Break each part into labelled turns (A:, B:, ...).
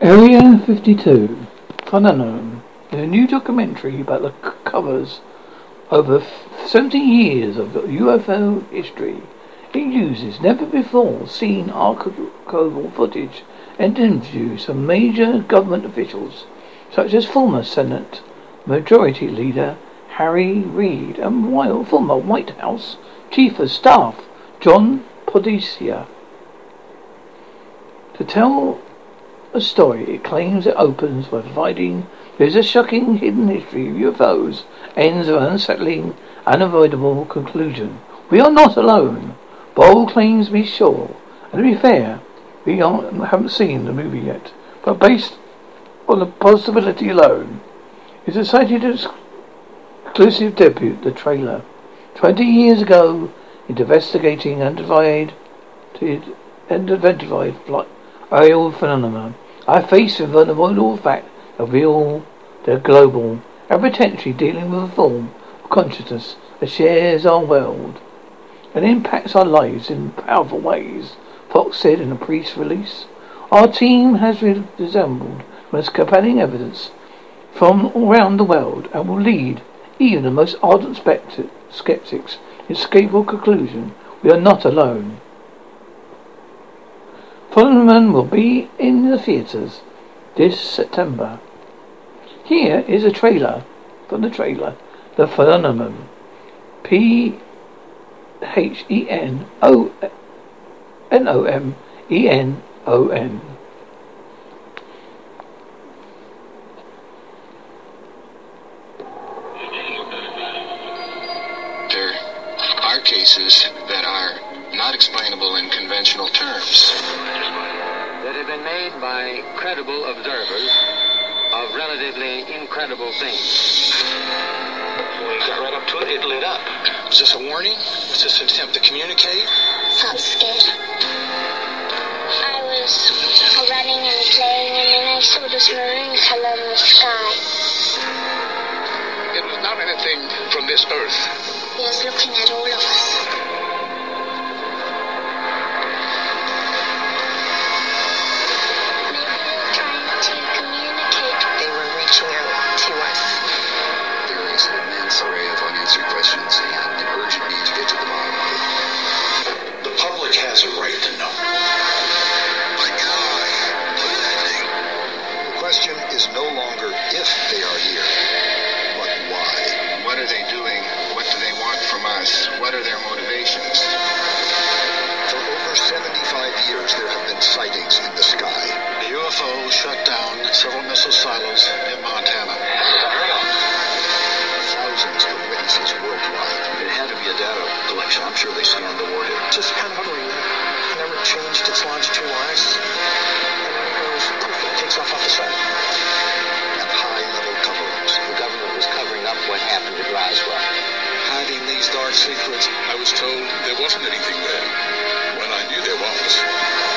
A: Area 52, Phenomenon, is a new documentary about the covers over f- 70 years of UFO history. It uses never before seen archival footage and interviews from major government officials, such as former Senate Majority Leader Harry Reid and while former White House Chief of Staff John Podesta. To tell a story, it claims it opens by providing there's a shocking hidden history of UFOs, ends with an unsettling, unavoidable conclusion. We are not alone. Bold claims to be sure. And to be fair, we haven't seen the movie yet. But based on the possibility alone, it's to exclusive debut, the trailer. Twenty years ago, investigating unidentified unidentified aerial phenomena, I face with the unavoidable fact we all, the global, and potentially dealing with a form of consciousness that shares our world and impacts our lives in powerful ways, Fox said in a press release. Our team has resembled most compelling evidence from around the world and will lead even the most ardent skeptics to escapable conclusion we are not alone. Phenomenon will be in the theatres this September. Here is a trailer from the trailer. The Phenomenon. P H E N O N O M E N O N.
B: There are cases that are not explainable in conventional terms.
C: That have been made by credible observers of relatively incredible things.
B: We got right up to it, it lit up. Was this a warning? Was this an attempt to communicate?
D: felt scared. I was running and playing, and then I saw this maroon color in the sky.
B: It was not anything from this earth.
D: He was looking at all of us.
B: Is no longer if they are here, but why. What are they doing? What do they want from us? What are their motivations? For over 75 years, there have been sightings in the sky. The UFO shut down several missile silos secrets. I was told there wasn't anything there. When I knew there was.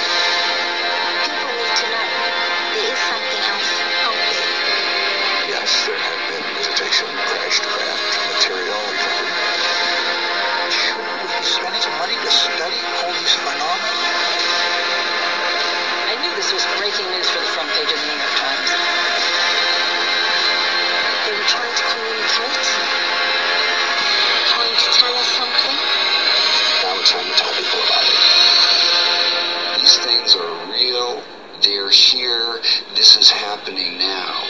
B: It's time to tell people about it. These things are real. They're here. This is happening now.